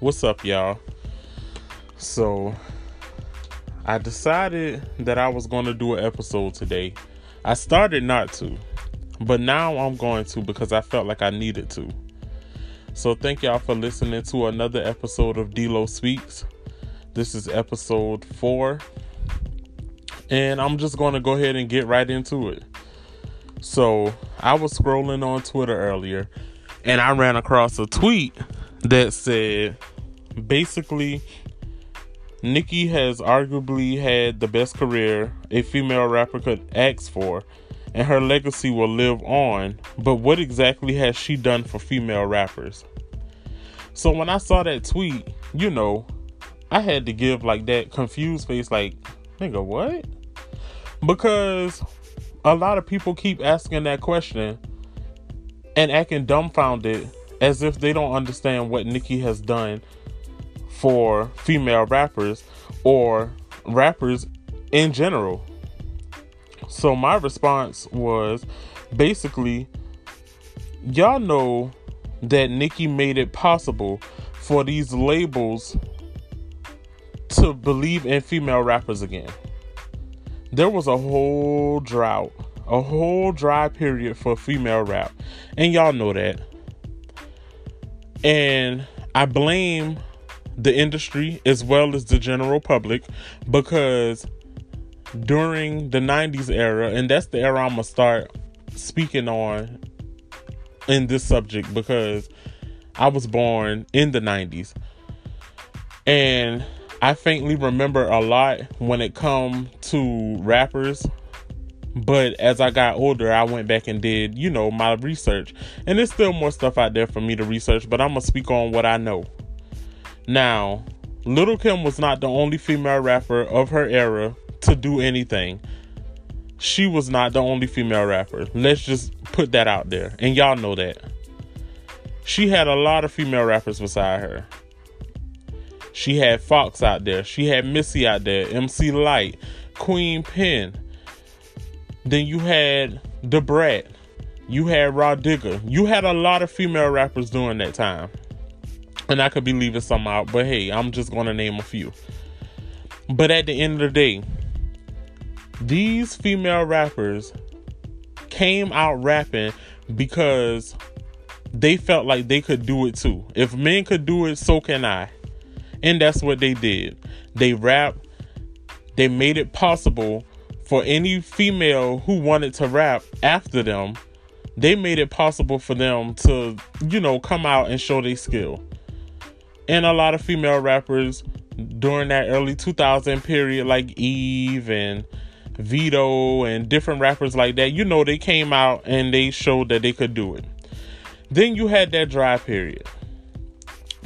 What's up, y'all? So, I decided that I was going to do an episode today. I started not to, but now I'm going to because I felt like I needed to. So, thank y'all for listening to another episode of Delo Speaks. This is episode four, and I'm just going to go ahead and get right into it. So, I was scrolling on Twitter earlier, and I ran across a tweet that said basically Nicki has arguably had the best career a female rapper could ask for, and her legacy will live on. But what exactly has she done for female rappers? So when I saw that tweet, you know, I had to give like that confused face, like, nigga, what? Because a lot of people keep asking that question and acting dumbfounded as if they don't understand what Nicki has done for female rappers or rappers in general. So my response was basically y'all know that Nicki made it possible for these labels to believe in female rappers again. There was a whole drought, a whole dry period for female rap, and y'all know that. And I blame the industry as well as the general public because during the 90s era, and that's the era I'm to start speaking on in this subject because I was born in the 90s. And I faintly remember a lot when it come to rappers but as I got older, I went back and did, you know, my research. And there's still more stuff out there for me to research, but I'm going to speak on what I know. Now, Little Kim was not the only female rapper of her era to do anything. She was not the only female rapper. Let's just put that out there. And y'all know that. She had a lot of female rappers beside her. She had Fox out there. She had Missy out there. MC Lyte. Queen Pen. Then you had Da Brat. You had Rah Digga. You had a lot of female rappers during that time. And I could be leaving some out, but hey, I'm just going to name a few. But at the end of the day, these female rappers came out rapping because they felt like they could do it too. If men could do it, so can I. And that's what they did. They rap, they made it possible for any female who wanted to rap after them, they made it possible for them to, you know, come out and show their skill. And a lot of female rappers during that early 2000 period, like Eve and Vito and different rappers like that, you know, they came out and they showed that they could do it. Then you had that dry period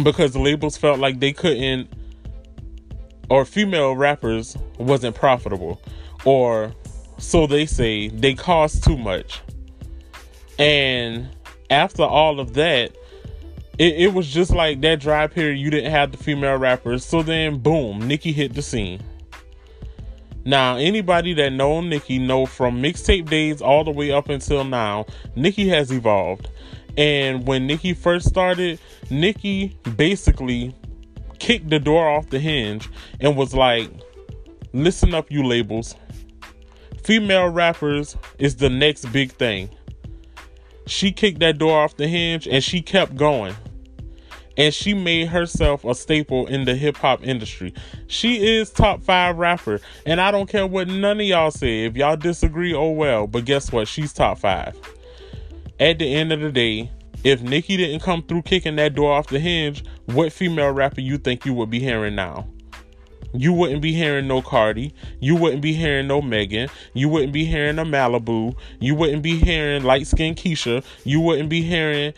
because the labels felt like they couldn't, or female rappers wasn't profitable or so they say, they cost too much. And after all of that, it, it, was just like that dry period. You didn't have the female rappers. So then, boom, Nicki hit the scene. Now, anybody that know Nicki know from mixtape days all the way up until now, Nicki has evolved. And when Nicki first started, Nicki basically kicked the door off the hinge and was like, listen up, you labels female rappers is the next big thing. She kicked that door off the hinge and she kept going. And she made herself a staple in the hip hop industry. She is top five rapper. And I don't care what none of y'all say. If y'all disagree, oh well. But guess what? She's top five. At the end of the day, if Nicki didn't come through kicking that door off the hinge, what female rapper you think you would be hearing now? You wouldn't be hearing no Cardi. You wouldn't be hearing no Megan. You wouldn't be hearing a Malibu. You wouldn't be hearing light skin Keisha. You wouldn't be hearing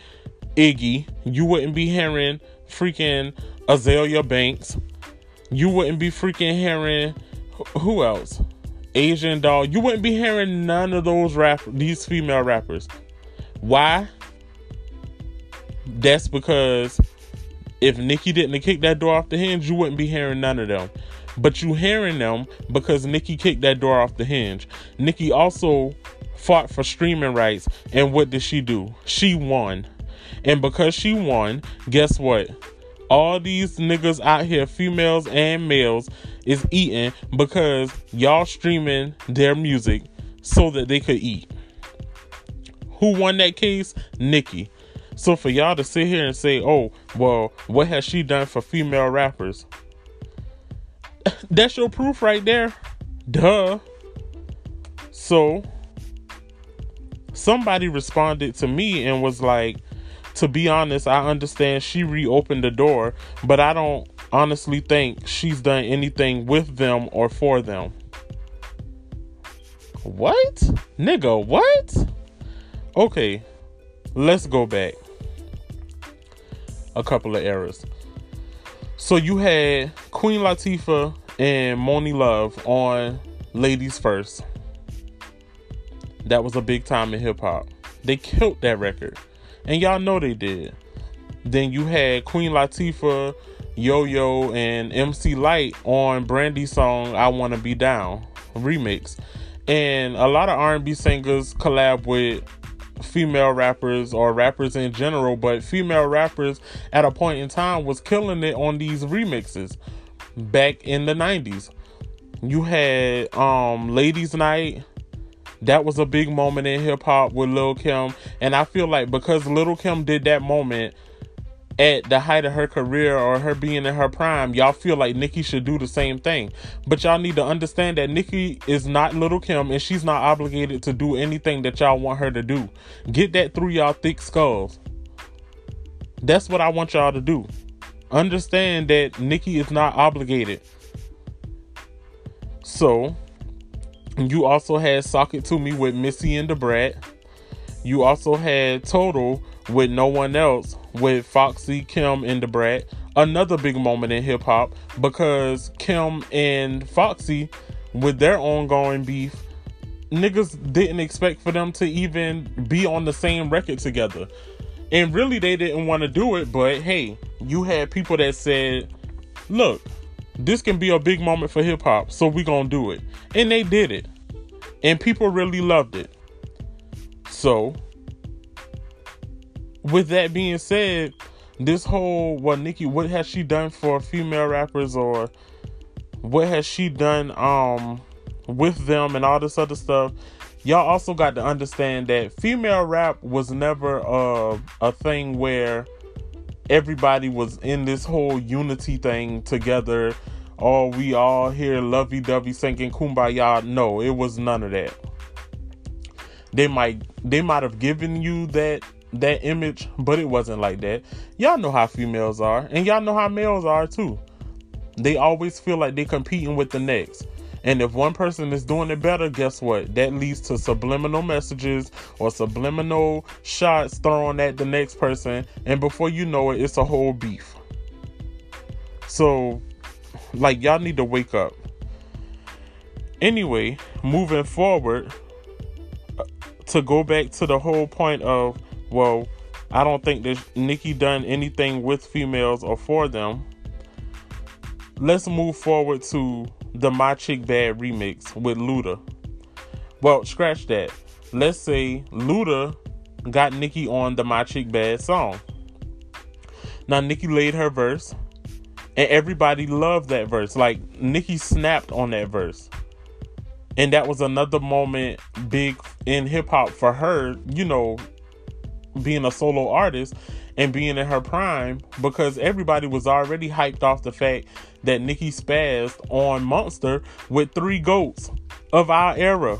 Iggy. You wouldn't be hearing freaking Azealia Banks. You wouldn't be freaking hearing who else? Asian doll. You wouldn't be hearing none of those rap these female rappers. Why? That's because if Nicki didn't kick that door off the hinge, you wouldn't be hearing none of them. But you hearing them because Nicki kicked that door off the hinge. Nicki also fought for streaming rights, and what did she do? She won. And because she won, guess what? all these niggas out here, females and males, is eating because y'all streaming their music so that they could eat. Who won that case? Nicki. So for y'all to sit here and say, "Oh, well, what has she done for female rappers?" That's your proof right there. Duh. So somebody responded to me and was like, to be honest, I understand she reopened the door, but I don't honestly think she's done anything with them or for them. What? Nigga, what? Okay, let's go back a couple of eras. So you had Queen Latifah and Monie Love on Ladies First. That was a big time in hip hop. They killed that record. And y'all know they did. Then you had Queen Latifah, Yo Yo, and MC Lyte on Brandy's song "I Wanna Be Down" remix. And a lot of R&B singers collab with female rappers or rappers in general, but female rappers at a point in time was killing it on these remixes back in the 90s. You had um Ladies Night, that was a big moment in hip hop with Lil Kim. And I feel like because Lil Kim did that moment at the height of her career or her being in her prime, y'all feel like Nicki should do the same thing. But y'all need to understand that Nicki is not Little Kim and she's not obligated to do anything that y'all want her to do. Get that through y'all thick skulls. That's what I want y'all to do. Understand that Nicki is not obligated. So, you also had Sock It 2 Me with Missy and Da Brat. You also had Total with No One Else with Foxy, Kim, and Da Brat. Another big moment in hip hop because Kim and Foxy, with their ongoing beef, niggas didn't expect for them to even be on the same record together. And really, they didn't want to do it, but hey, you had people that said, look, this can be a big moment for hip hop, so we gonna do it. And they did it. And people really loved it. So, with that being said, this whole what Nicki, what has she done for female rappers or what has she done um with them and all this other stuff? Y'all also got to understand that female rap was never a a thing where everybody was in this whole unity thing together. Oh, we all here lovey dovey singing kumbaya. No, it was none of that. They might they might have given you that that image, but it wasn't like that. Y'all know how females are, and y'all know how males are too. They always feel like they're competing with the next. And if one person is doing it better, guess what? That leads to subliminal messages or subliminal shots thrown at the next person. And before you know it, it's a whole beef. So, like, y'all need to wake up. Anyway, moving forward, uh, to go back to the whole point of, well, I don't think that Nicki done anything with females or for them. Let's move forward to the My Chick Bad remix with Luda. Well, scratch that. Let's say Luda got Nicki on the My Chick Bad song. Now Nicki laid her verse, and everybody loved that verse. Like Nicki snapped on that verse. And that was another moment big in hip hop for her, you know, being a solo artist and being in her prime because everybody was already hyped off the fact that Nicki spazzed on Monster with three goats of our era.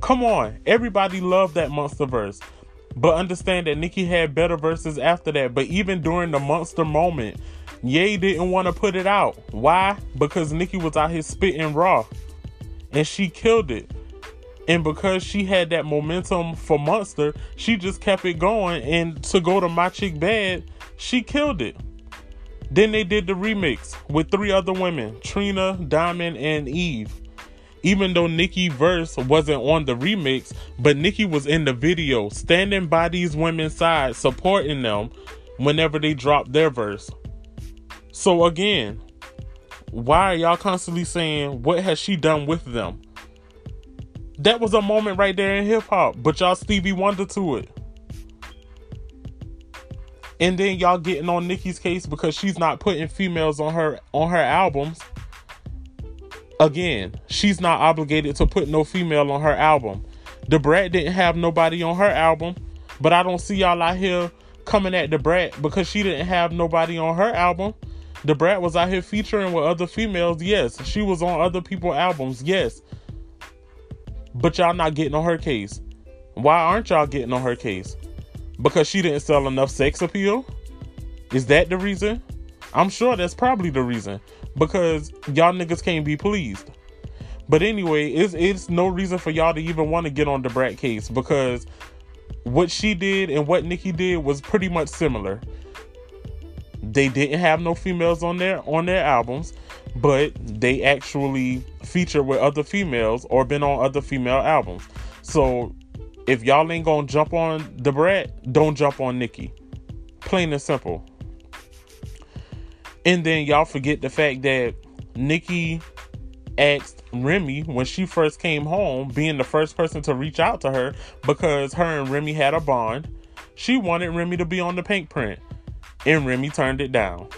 Come on, everybody loved that Monster verse. But understand that Nicki had better verses after that. But even during the Monster moment, Ye didn't want to put it out. Why? Because Nicki was out here spitting raw. And she killed it. And because she had that momentum for Monster, she just kept it going. And to go to My Chick Bad, she killed it. Then they did the remix with three other women Trina, Diamond, and Eve. Even though Nicki verse wasn't on the remix, but Nicki was in the video, standing by these women's side, supporting them whenever they dropped their verse. So again, why are y'all constantly saying what has she done with them? That was a moment right there in hip hop, but y'all Stevie Wonder to it. And then y'all getting on Nicki's case because she's not putting females on her on her albums. Again, she's not obligated to put no female on her album. Da Brat didn't have nobody on her album, but I don't see y'all out here coming at the Brat because she didn't have nobody on her album. Da Brat was out here featuring with other females, yes. She was on other people's albums, yes. But y'all not getting on her case. Why aren't y'all getting on her case? Because she didn't sell enough sex appeal? Is that the reason? I'm sure that's probably the reason. Because y'all niggas can't be pleased. But anyway, it's it's no reason for y'all to even want to get on Da Brat case because what she did and what Nicki did was pretty much similar. They didn't have no females on their on their albums, but they actually feature with other females or been on other female albums. So if y'all ain't gonna jump on the Brat, don't jump on Nicki. Plain and simple. And then y'all forget the fact that Nicki asked Remy when she first came home, being the first person to reach out to her because her and Remy had a bond. She wanted Remy to be on the Pinkprint, and Remy turned it down.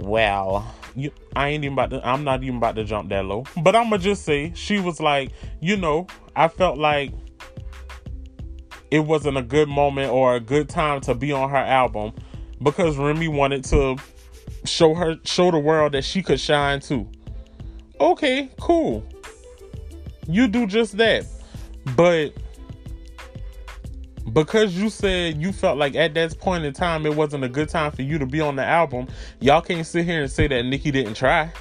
Well, you, I ain't even about to. I'm not even about to jump that low, but I'm gonna just say she was like, you know, I felt like it wasn't a good moment or a good time to be on her album because Remy wanted to show her show the world that she could shine too. Okay, cool. You do just that. But because you said you felt like at that point in time it wasn't a good time for you to be on the album, y'all can't sit here and say that Nicki didn't try.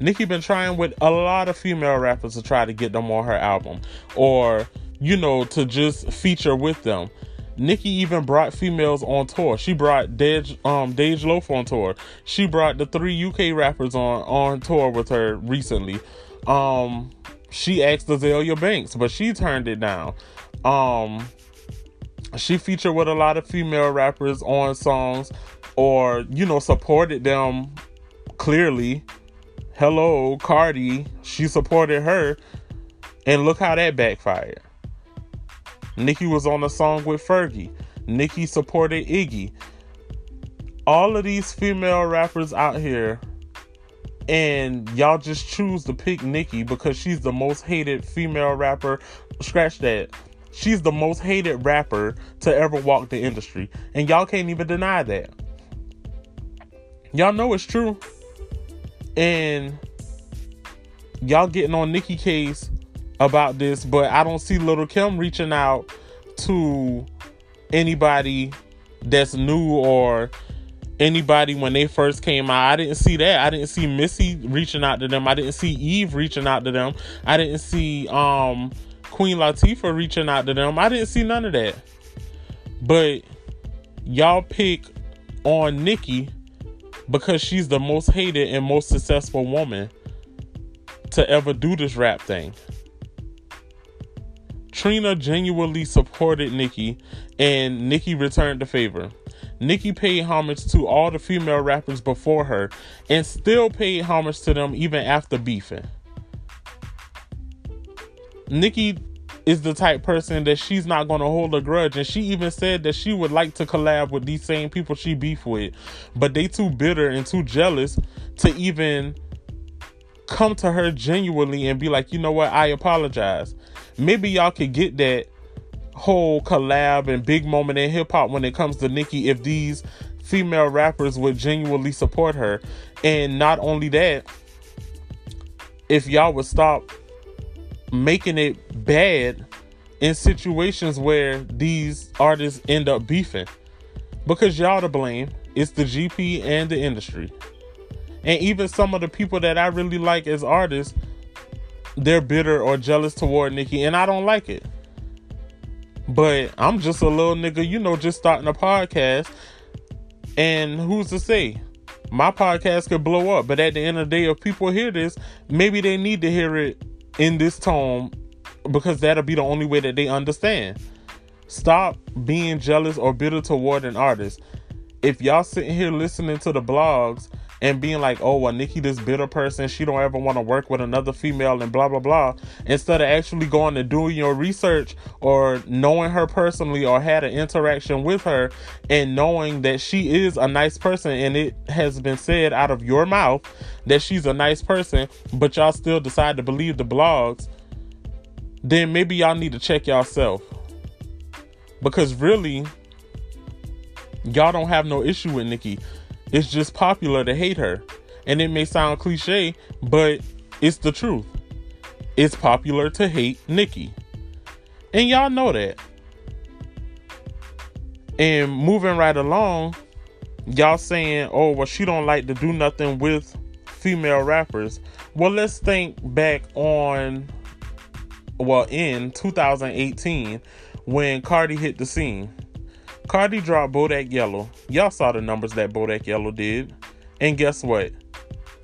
Nicki been trying with a lot of female rappers to try to get them on her album or you know to just feature with them. Nicki even brought females on tour. She brought Dej, um, Dej Loaf on tour. She brought the three UK rappers on on tour with her recently. Um, she asked Azealia Banks, but she turned it down. Um, she featured with a lot of female rappers on songs, or you know, supported them clearly. Hello, Cardi. She supported her, and look how that backfired. Nicki was on a song with Fergie. Nicki supported Iggy. All of these female rappers out here, and y'all just choose to pick Nicki because she's the most hated female rapper. Scratch that. She's the most hated rapper to ever walk the industry. And y'all can't even deny that. Y'all know it's true. And y'all getting on Nicki case about this, but I don't see Little Kim reaching out to anybody that's new or anybody when they first came out. I didn't see that. I didn't see Missy reaching out to them. I didn't see Eve reaching out to them. I didn't see um Queen Latifah reaching out to them. I didn't see none of that. But y'all pick on Nicki because she's the most hated and most successful woman to ever do this rap thing. Trina genuinely supported Nicki, and Nicki returned the favor. Nicki paid homage to all the female rappers before her and still paid homage to them even after beefing. Nicki is the type person that she's not going to hold a grudge and she even said that she would like to collab with these same people she beef with. But they too bitter and too jealous to even come to her genuinely and be like you know what? I apologize. Maybe y'all could get that whole collab and big moment in hip hop when it comes to Nicki if these female rappers would genuinely support her. And not only that, if y'all would stop making it bad in situations where these artists end up beefing. Because y'all to blame. It's the GP and the industry. And even some of the people that I really like as artists they're bitter or jealous toward Nicki, and I don't like it. But I'm just a little nigga, you know, just starting a podcast. And who's to say? My podcast could blow up, but at the end of the day, if people hear this, maybe they need to hear it in this tone because that'll be the only way that they understand. Stop being jealous or bitter toward an artist. If y'all sitting here listening to the blogs and being like, oh, well, Nicki, this bitter person, she don't ever want to work with another female and blah, blah, blah, instead of actually going and doing your research or knowing her personally or had an interaction with her and knowing that she is a nice person and it has been said out of your mouth that she's a nice person, but y'all still decide to believe the blogs, then maybe y'all need to check yourself. Because really, y'all don't have no issue with Nicki. It's just popular to hate her. And it may sound cliche, but it's the truth. It's popular to hate Nicki. And y'all know that. And moving right along, y'all saying, oh, well, she don't like to do nothing with female rappers. Well, let's think back on, well, in 2018 when Cardi hit the scene. Cardi dropped Bodak Yellow. Y'all saw the numbers that Bodak Yellow did. And guess what?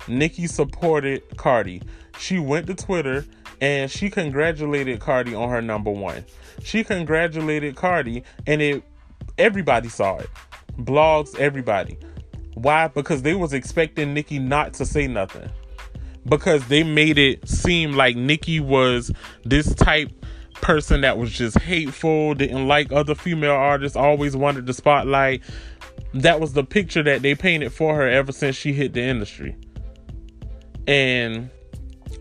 Nicki supported Cardi. She went to Twitter and she congratulated Cardi on her number one. She congratulated Cardi and it everybody saw it. Blogs, everybody. Why? Because they was expecting Nicki not to say nothing. Because they made it seem like Nicki was this type person that was just hateful, didn't like other female artists, always wanted the spotlight. That was the picture that they painted for her ever since she hit the industry. And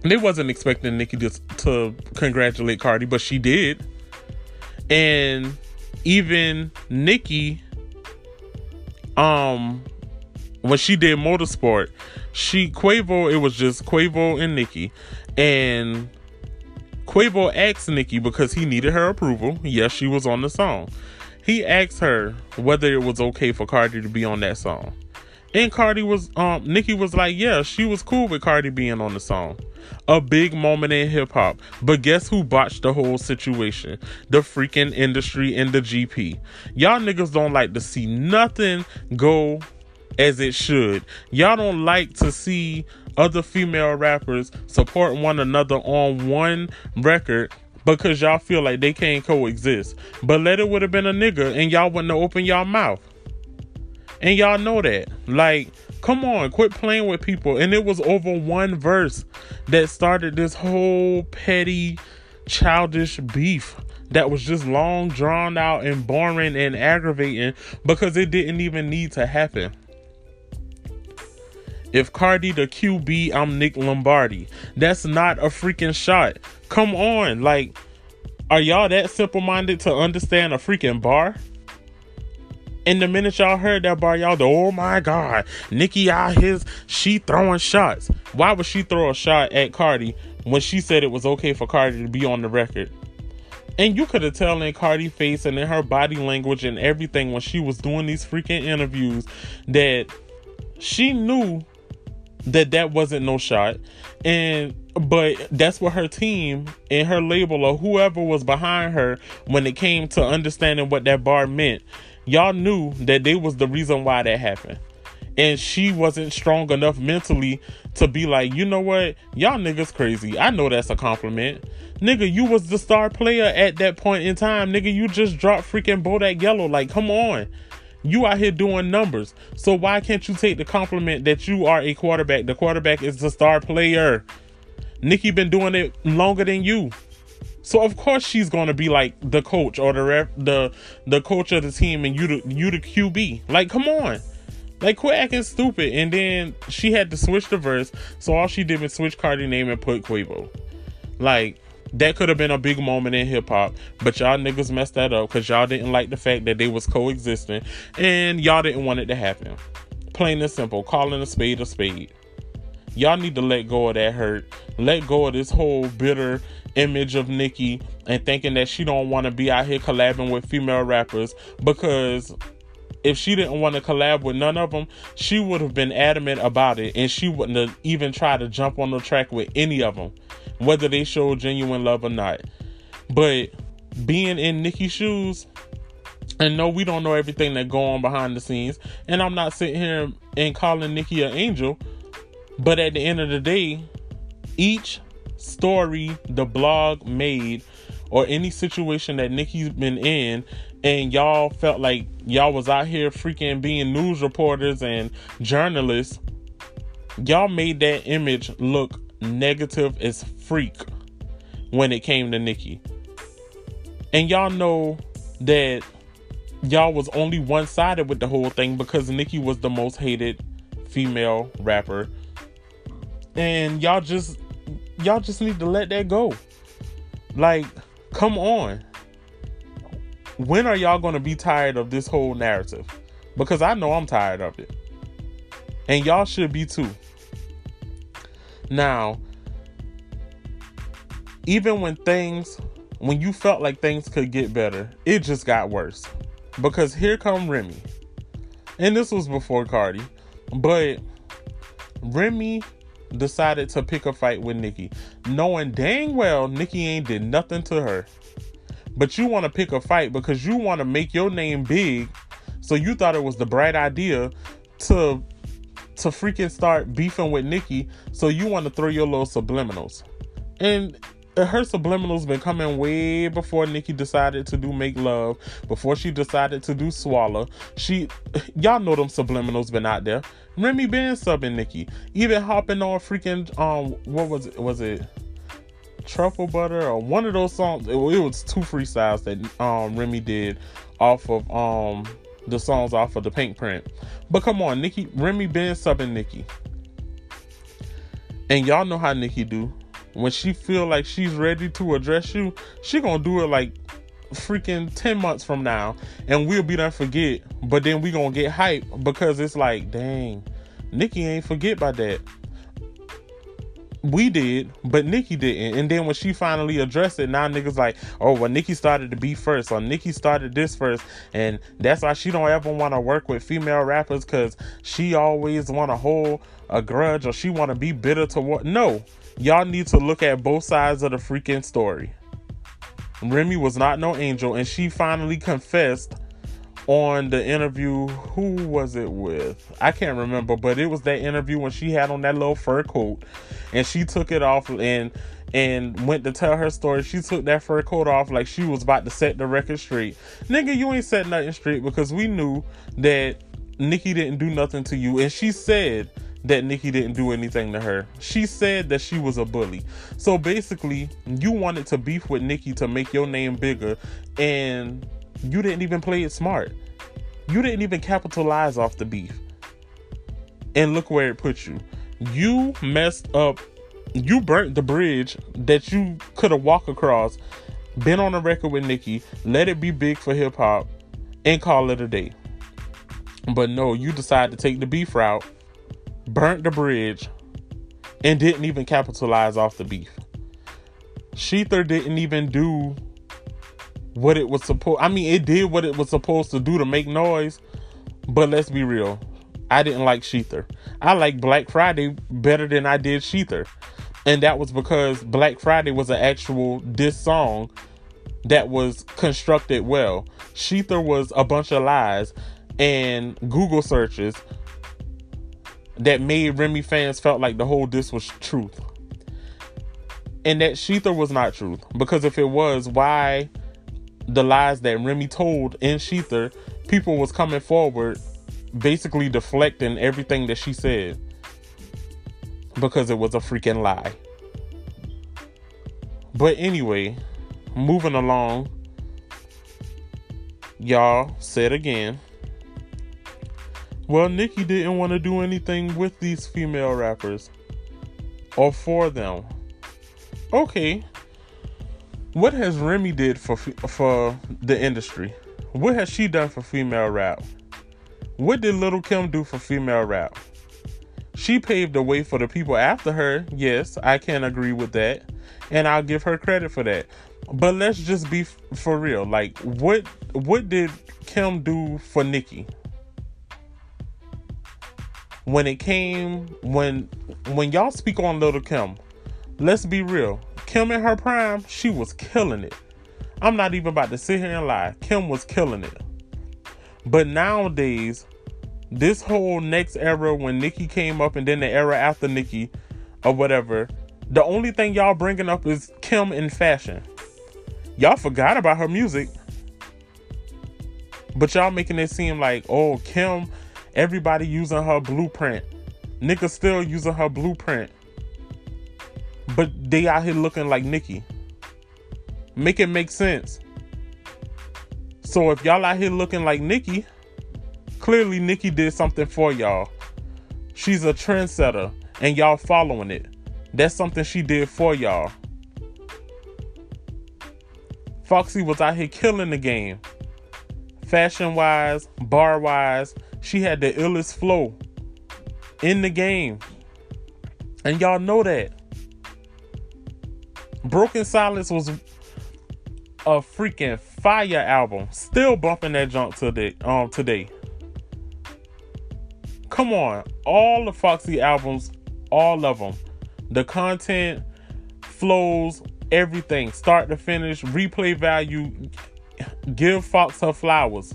they wasn't expecting Nicki to, to congratulate Cardi, but she did. And even Nicki, um, when she did motorsport, she Quavo, it was just Quavo and Nicki. And Quavo asked Nicki because he needed her approval. Yes, she was on the song. He asked her whether it was okay for Cardi to be on that song. And Cardi was um Nicki was like, yeah, she was cool with Cardi being on the song. A big moment in hip hop. But guess who botched the whole situation? The freaking industry and the GP. Y'all niggas don't like to see nothing go as it should. Y'all don't like to see other female rappers support one another on one record because y'all feel like they can't coexist. But let it would have been a nigga and y'all wouldn't have opened y'all mouth. And y'all know that. Like, come on, quit playing with people. And it was over one verse that started this whole petty, childish beef that was just long drawn out and boring and aggravating because it didn't even need to happen. If Cardi the QB, I'm Nick Lombardi. That's not a freaking shot. Come on. Like, are y'all that simple minded to understand a freaking bar? And the minute y'all heard that bar, y'all go, oh my God, Nicki out his, she throwing shots. Why would she throw a shot at Cardi when she said it was okay for Cardi to be on the record? And you could have tell in Cardi face and in her body language and everything when she was doing these freaking interviews that she knew that that wasn't no shot. And but that's what her team and her label or whoever was behind her when it came to understanding what that bar meant y'all knew that they was the reason why that happened. And she wasn't strong enough mentally to be like you know what? Y'all niggas crazy. I know that's a compliment. Nigga you was the star player at that point in time. Nigga you just dropped freaking bodak yellow. Like come on you out here doing numbers. So why can't you take the compliment that you are a quarterback? The quarterback is the star player. Nicki been doing it longer than you. So of course she's gonna be like the coach or the ref, the the coach of the team, and you the you the QB. Like, come on, like quit acting stupid. And then she had to switch the verse, so all she did was switch Cardi name and put Quavo. Like, that could have been a big moment in hip hop, but y'all niggas messed that up because y'all didn't like the fact that they was coexisting and y'all didn't want it to happen. Plain and simple, calling a spade a spade. Y'all need to let go of that hurt. Let go of this whole bitter image of Nicki and thinking that she don't want to be out here collabing with female rappers because if she didn't want to collab with none of them, she would have been adamant about it and she wouldn't have even tried to jump on the track with any of them whether they show genuine love or not. But being in Nicki's shoes, and no, we don't know everything that go on behind the scenes. And I'm not sitting here and calling Nicki an angel, but at the end of the day, each story the blog made or any situation that Nicki's been in and y'all felt like y'all was out here freaking being news reporters and journalists y'all made that image look negative as freak when it came to Nicki. And y'all know that y'all was only one sided with the whole thing because Nicki was the most hated female rapper. And y'all just y'all just need to let that go. Like, come on. When are y'all gonna be tired of this whole narrative? Because I know I'm tired of it. And y'all should be too. Now, even when things when you felt like things could get better, it just got worse. Because here come Remy. And this was before Cardi. But Remy decided to pick a fight with Nicki, knowing dang well Nicki ain't did nothing to her. But you want to pick a fight because you want to make your name big. So you thought it was the bright idea to to freaking start beefing with Nicki, So you want to throw your little subliminals. And her subliminals been coming way before Nicki decided to do Make Love, before she decided to do Swallow. She, y'all know them subliminals been out there. Remy been subbing Nicki. even hopping on freaking um, what was it? Was it Truffle Butter or one of those songs? It, it was two freestyles that um Remy did off of um the songs off of the Pinkprint. But come on, Nicki, Remy been subbing Nicki. And y'all know how Nicki do when she feel like she's ready to address you, she gonna do it like freaking 10 months from now and we'll be done forget but then we gonna get hype because it's like dang nicki ain't forget about that we did, but Nicki didn't. And then when she finally addressed it, now niggas like, oh, well, Nicki started to be first, or Nicki started this first, and that's why she don't ever want to work with female rappers because she always want to hold a grudge or she want to be bitter to what? No, y'all need to look at both sides of the freaking story. Remy was not no angel, and she finally confessed on the interview. Who was it with? I can't remember, but it was that interview when she had on that little fur coat, and she took it off and and went to tell her story. She took that fur coat off like she was about to set the record straight. Nigga, you ain't set nothing straight because we knew that Nicki didn't do nothing to you, and she said that Nicki didn't do anything to her. She said that she was a bully. So basically, you wanted to beef with Nicki to make your name bigger, and you didn't even play it smart. You didn't even capitalize off the beef. And look where it put you. You messed up. You burnt the bridge that you could have walked across, been on a record with Nicki, let it be big for hip hop, and call it a day. But no, you decided to take the beef route burnt the bridge, and didn't even capitalize off the beef. ShETHER didn't even do what it was supposed I mean it did what it was supposed to do to make noise, but let's be real. I didn't like ShETHER. I like Black Friday better than I did ShETHER. And that was because Black Friday was an actual diss song that was constructed well. ShETHER was a bunch of lies and Google searches that made Remy fans felt like the whole this was truth. And that ShETHER was not truth. Because if it was, why the lies that Remy told in ShETHER, people was coming forward basically deflecting everything that she said. Because it was a freaking lie. But anyway, moving along, y'all said again well, Nicki didn't want to do anything with these female rappers or for them. Okay. What has Remy did for for the industry? What has she done for female rap? What did Little Kim do for female rap? She paved the way for the people after her. Yes, I can agree with that. And I'll give her credit for that. But let's just be f- for real. Like what what did Kim do for Nicki? when it came when when y'all speak on Little Kim, let's be real. Kim in her prime, she was killing it. I'm not even about to sit here and lie. Kim was killing it. But nowadays, this whole next era when Nicki came up and then the era after Nicki or whatever, the only thing y'all bringing up is Kim in fashion. Y'all forgot about her music. But y'all making it seem like, oh, Kim everybody using her blueprint. Niggas still using her blueprint. But they out here looking like Nicki. Make it make sense. So if y'all out here looking like Nicki, clearly Nicki did something for y'all. She's a trendsetter and y'all following it. That's something she did for y'all. Foxy was out here killing the game. Fashion wise, bar wise, she had the illest flow in the game. And y'all know that. Broken Silence was a freaking fire album. Still bumping that junk today. Um, today. Come on, all the Foxy albums, all of them, the content, flows, everything, start to finish, replay value. Give Fox her flowers.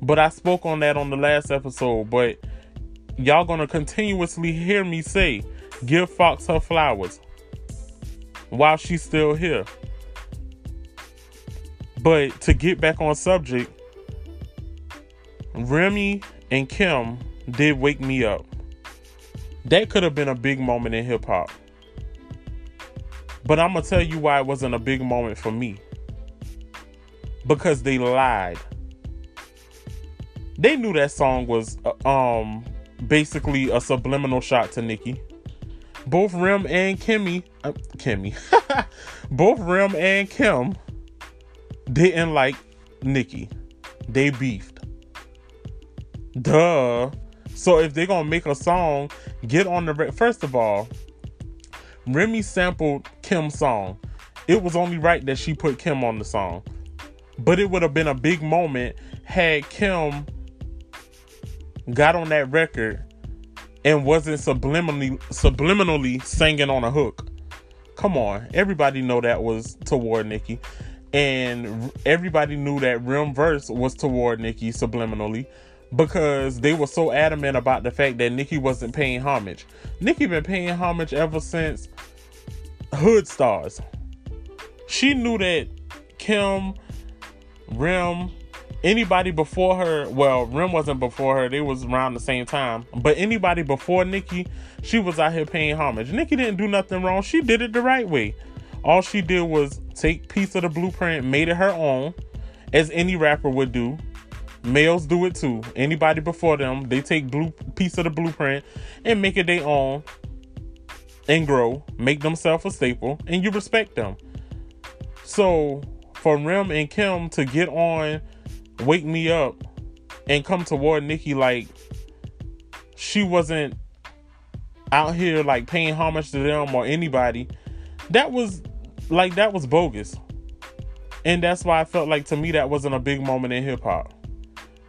But I spoke on that on the last episode. But y'all gonna continuously hear me say, give Fox her flowers while she's still here. But to get back on subject, Remy and Kim did wake me up. That could have been a big moment in hip hop. But I'm going to tell you why it wasn't a big moment for me. Because they lied. They knew that song was uh, um basically a subliminal shot to Nicki. Both Rem and Kimmy, uh, Kimmy, both Rem and Kim didn't like Nicki. They beefed. Duh. So if they're gonna make a song, get on the first of all, Remy sampled Kim's song. It was only right that she put Kim on the song. But it would have been a big moment had Kim got on that record and wasn't subliminally subliminally singing on a hook. Come on, everybody know that was toward Nicki, and everybody knew that Rim verse was toward Nicki subliminally because they were so adamant about the fact that Nicki wasn't paying homage. Nicki been paying homage ever since Hood Stars. She knew that Kim, Rim, anybody before her, well, Rim wasn't before her, they was around the same time, but anybody before Nicki, she was out here paying homage. Nicki didn't do nothing wrong. She did it the right way. All she did was take piece of the blueprint, made it her own, as any rapper would do. Males do it too. Anybody before them, they take blue piece of the blueprint and make it their own and grow, make themselves a staple, and you respect them. So for Rim and Kim to get on Wake Me Up and come toward Nicki like she wasn't out here like paying homage to them or anybody, that was like that was bogus. And that's why I felt like to me that wasn't a big moment in hip hop.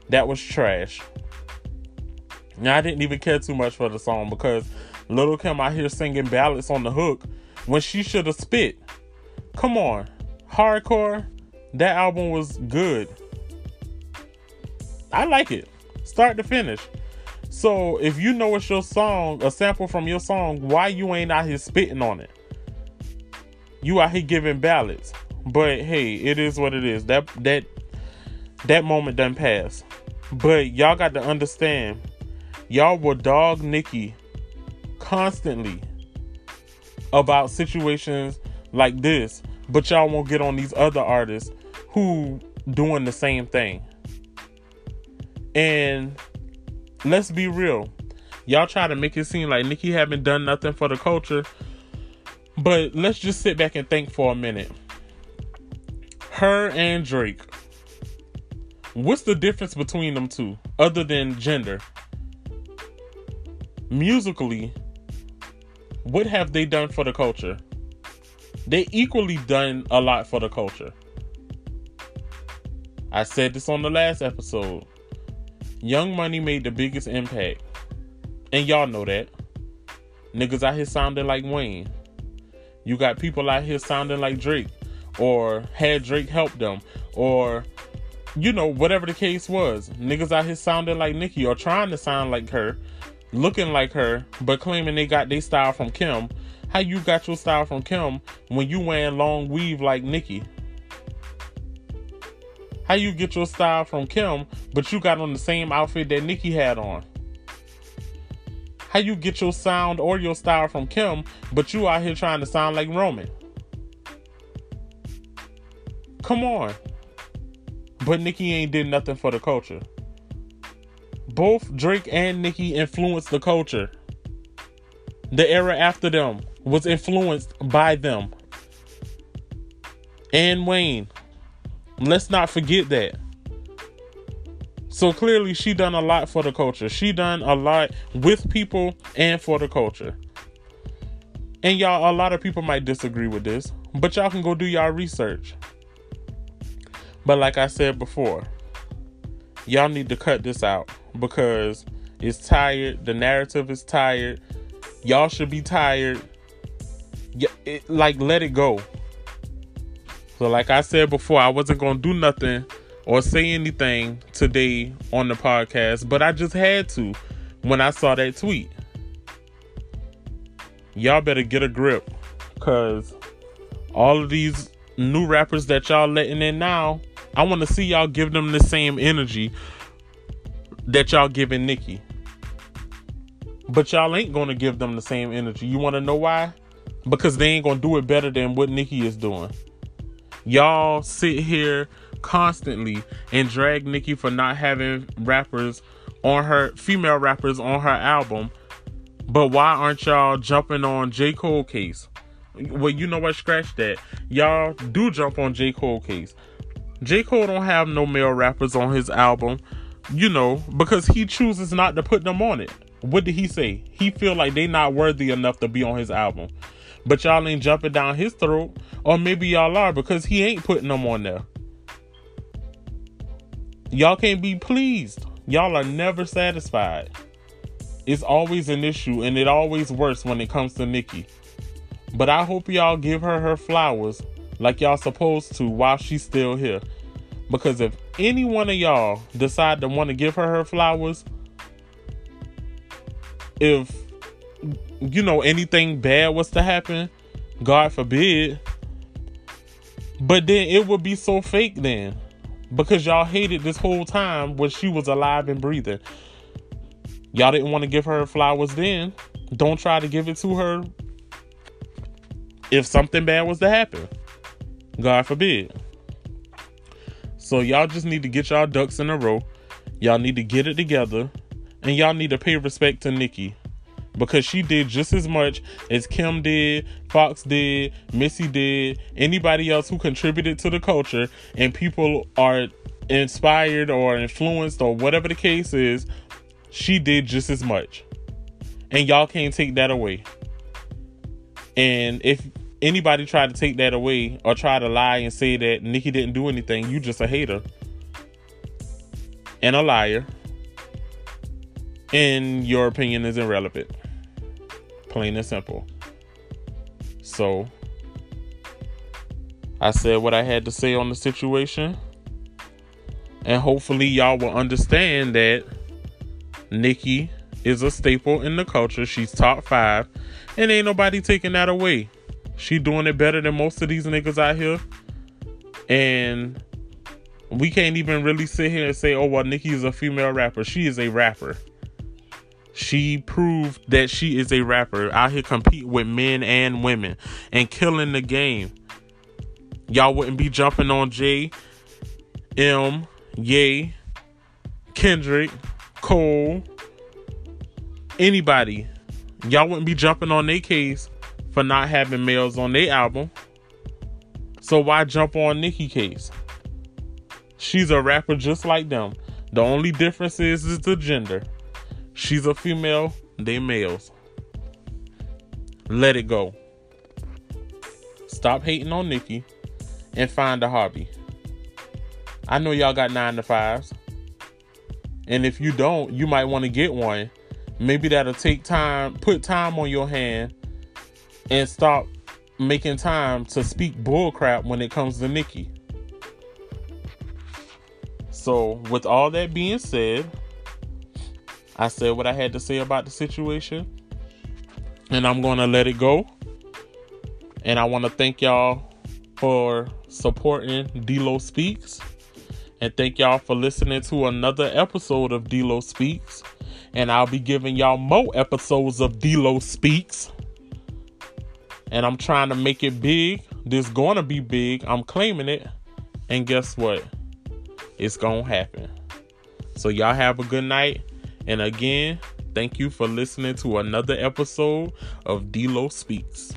That was trash. Now I didn't even care too much for the song because Little Kim out here singing ballads on the hook when she should have spit. Come on. Hardcore, that album was good. I like it. Start to finish. So if you know it's your song, a sample from your song, why you ain't out here spitting on it? you out here giving ballots. But hey, it is what it is. That that that moment done pass. But y'all got to understand, y'all will dog Nicki constantly about situations like this, but y'all won't get on these other artists who doing the same thing. And let's be real. Y'all try to make it seem like Nicki haven't done nothing for the culture but let's just sit back and think for a minute. Her and Drake. What's the difference between them two other than gender? Musically, what have they done for the culture? They equally done a lot for the culture. I said this on the last episode. Young Money made the biggest impact. And y'all know that. Niggas out here sounding like Wayne. You got people out here sounding like Drake, or had Drake help them, or you know, whatever the case was. Niggas out here sounding like Nicki or trying to sound like her, looking like her, but claiming they got their style from Kim. How you got your style from Kim when you wearing long weave like Nicki? How you get your style from Kim, but you got on the same outfit that Nicki had on? How you get your sound or your style from Kim, but you out here trying to sound like Roman? Come on. But Nicki ain't did nothing for the culture. Both Drake and Nicki influenced the culture. The era after them was influenced by them. And Wayne. Let's not forget that. So clearly she done a lot for the culture. She done a lot with people and for the culture. And y'all, a lot of people might disagree with this, but y'all can go do y'all research. But like I said before, y'all need to cut this out because it's tired. The narrative is tired. Y'all should be tired. Like let it go. So like I said before, I wasn't gonna do nothing or say anything today on the podcast, but I just had to when I saw that tweet. Y'all better get a grip because all of these new rappers that y'all letting in now, I want to see y'all give them the same energy that y'all giving Nicki. But y'all ain't gonna give them the same energy. You wanna know why? Because they ain't gonna do it better than what Nicki is doing. Y'all sit here constantly and drag Nicki for not having rappers on her female rappers on her album. But why aren't y'all jumping on J. Cole case? Well, you know what? Scratch that. Y'all do jump on J. Cole case. J. Cole don't have no male rappers on his album, you know, because he chooses not to put them on it. What did he say? He feel like they not worthy enough to be on his album. But y'all ain't jumping down his throat. Or maybe y'all are because he ain't putting them on there. Y'all can't be pleased. Y'all are never satisfied. It's always an issue and it always worse when it comes to Nicki. But I hope y'all give her her flowers like y'all supposed to while she's still here. Because if any one of y'all decide to want to give her her flowers, if you know anything bad was to happen, God forbid, but then it would be so fake then because y'all hated this whole time when she was alive and breathing. Y'all didn't want to give her flowers then. Don't try to give it to her if something bad was to happen. God forbid. So y'all just need to get y'all ducks in a row. Y'all need to get it together. And y'all need to pay respect to Nicki. Because she did just as much as Kim did, Fox did, Missy did, anybody else who contributed to the culture, and people are inspired or influenced or whatever the case is, she did just as much. And y'all can't take that away. And if anybody tried to take that away or try to lie and say that Nicki didn't do anything, you just a hater and a liar. And your opinion is irrelevant. Plain and simple. So, I said what I had to say on the situation. And hopefully, y'all will understand that Nicki is a staple in the culture. She's top five. And ain't nobody taking that away. She doing it better than most of these niggas out here. And we can't even really sit here and say, oh, well, Nicki is a female rapper. She is a rapper. She proved that she is a rapper out here compete with men and women and killing the game. Y'all wouldn't be jumping on J, M, Ye, Kendrick, Cole, anybody. Y'all wouldn't be jumping on their case for not having males on their album. So why jump on Nicki case? She's a rapper just like them. The only difference is is the gender. She's a female, they males. Let it go. Stop hating on Nicki and find a hobby. I know y'all got nine to fives. And if you don't, you might want to get one. Maybe that'll take time, put time on your hand and stop making time to speak bullcrap when it comes to Nicki. So, with all that being said, I said what I had to say about the situation, and I'm going to let it go. And I want to thank y'all for supporting DLo Speaks. And thank y'all for listening to another episode of DLo Speaks. And I'll be giving y'all more episodes of DLo Speaks. And I'm trying to make it big. This gonna be big. I'm claiming it. And guess what? It's gonna happen. So y'all have a good night. And again, thank you for listening to another episode of DLo Speaks.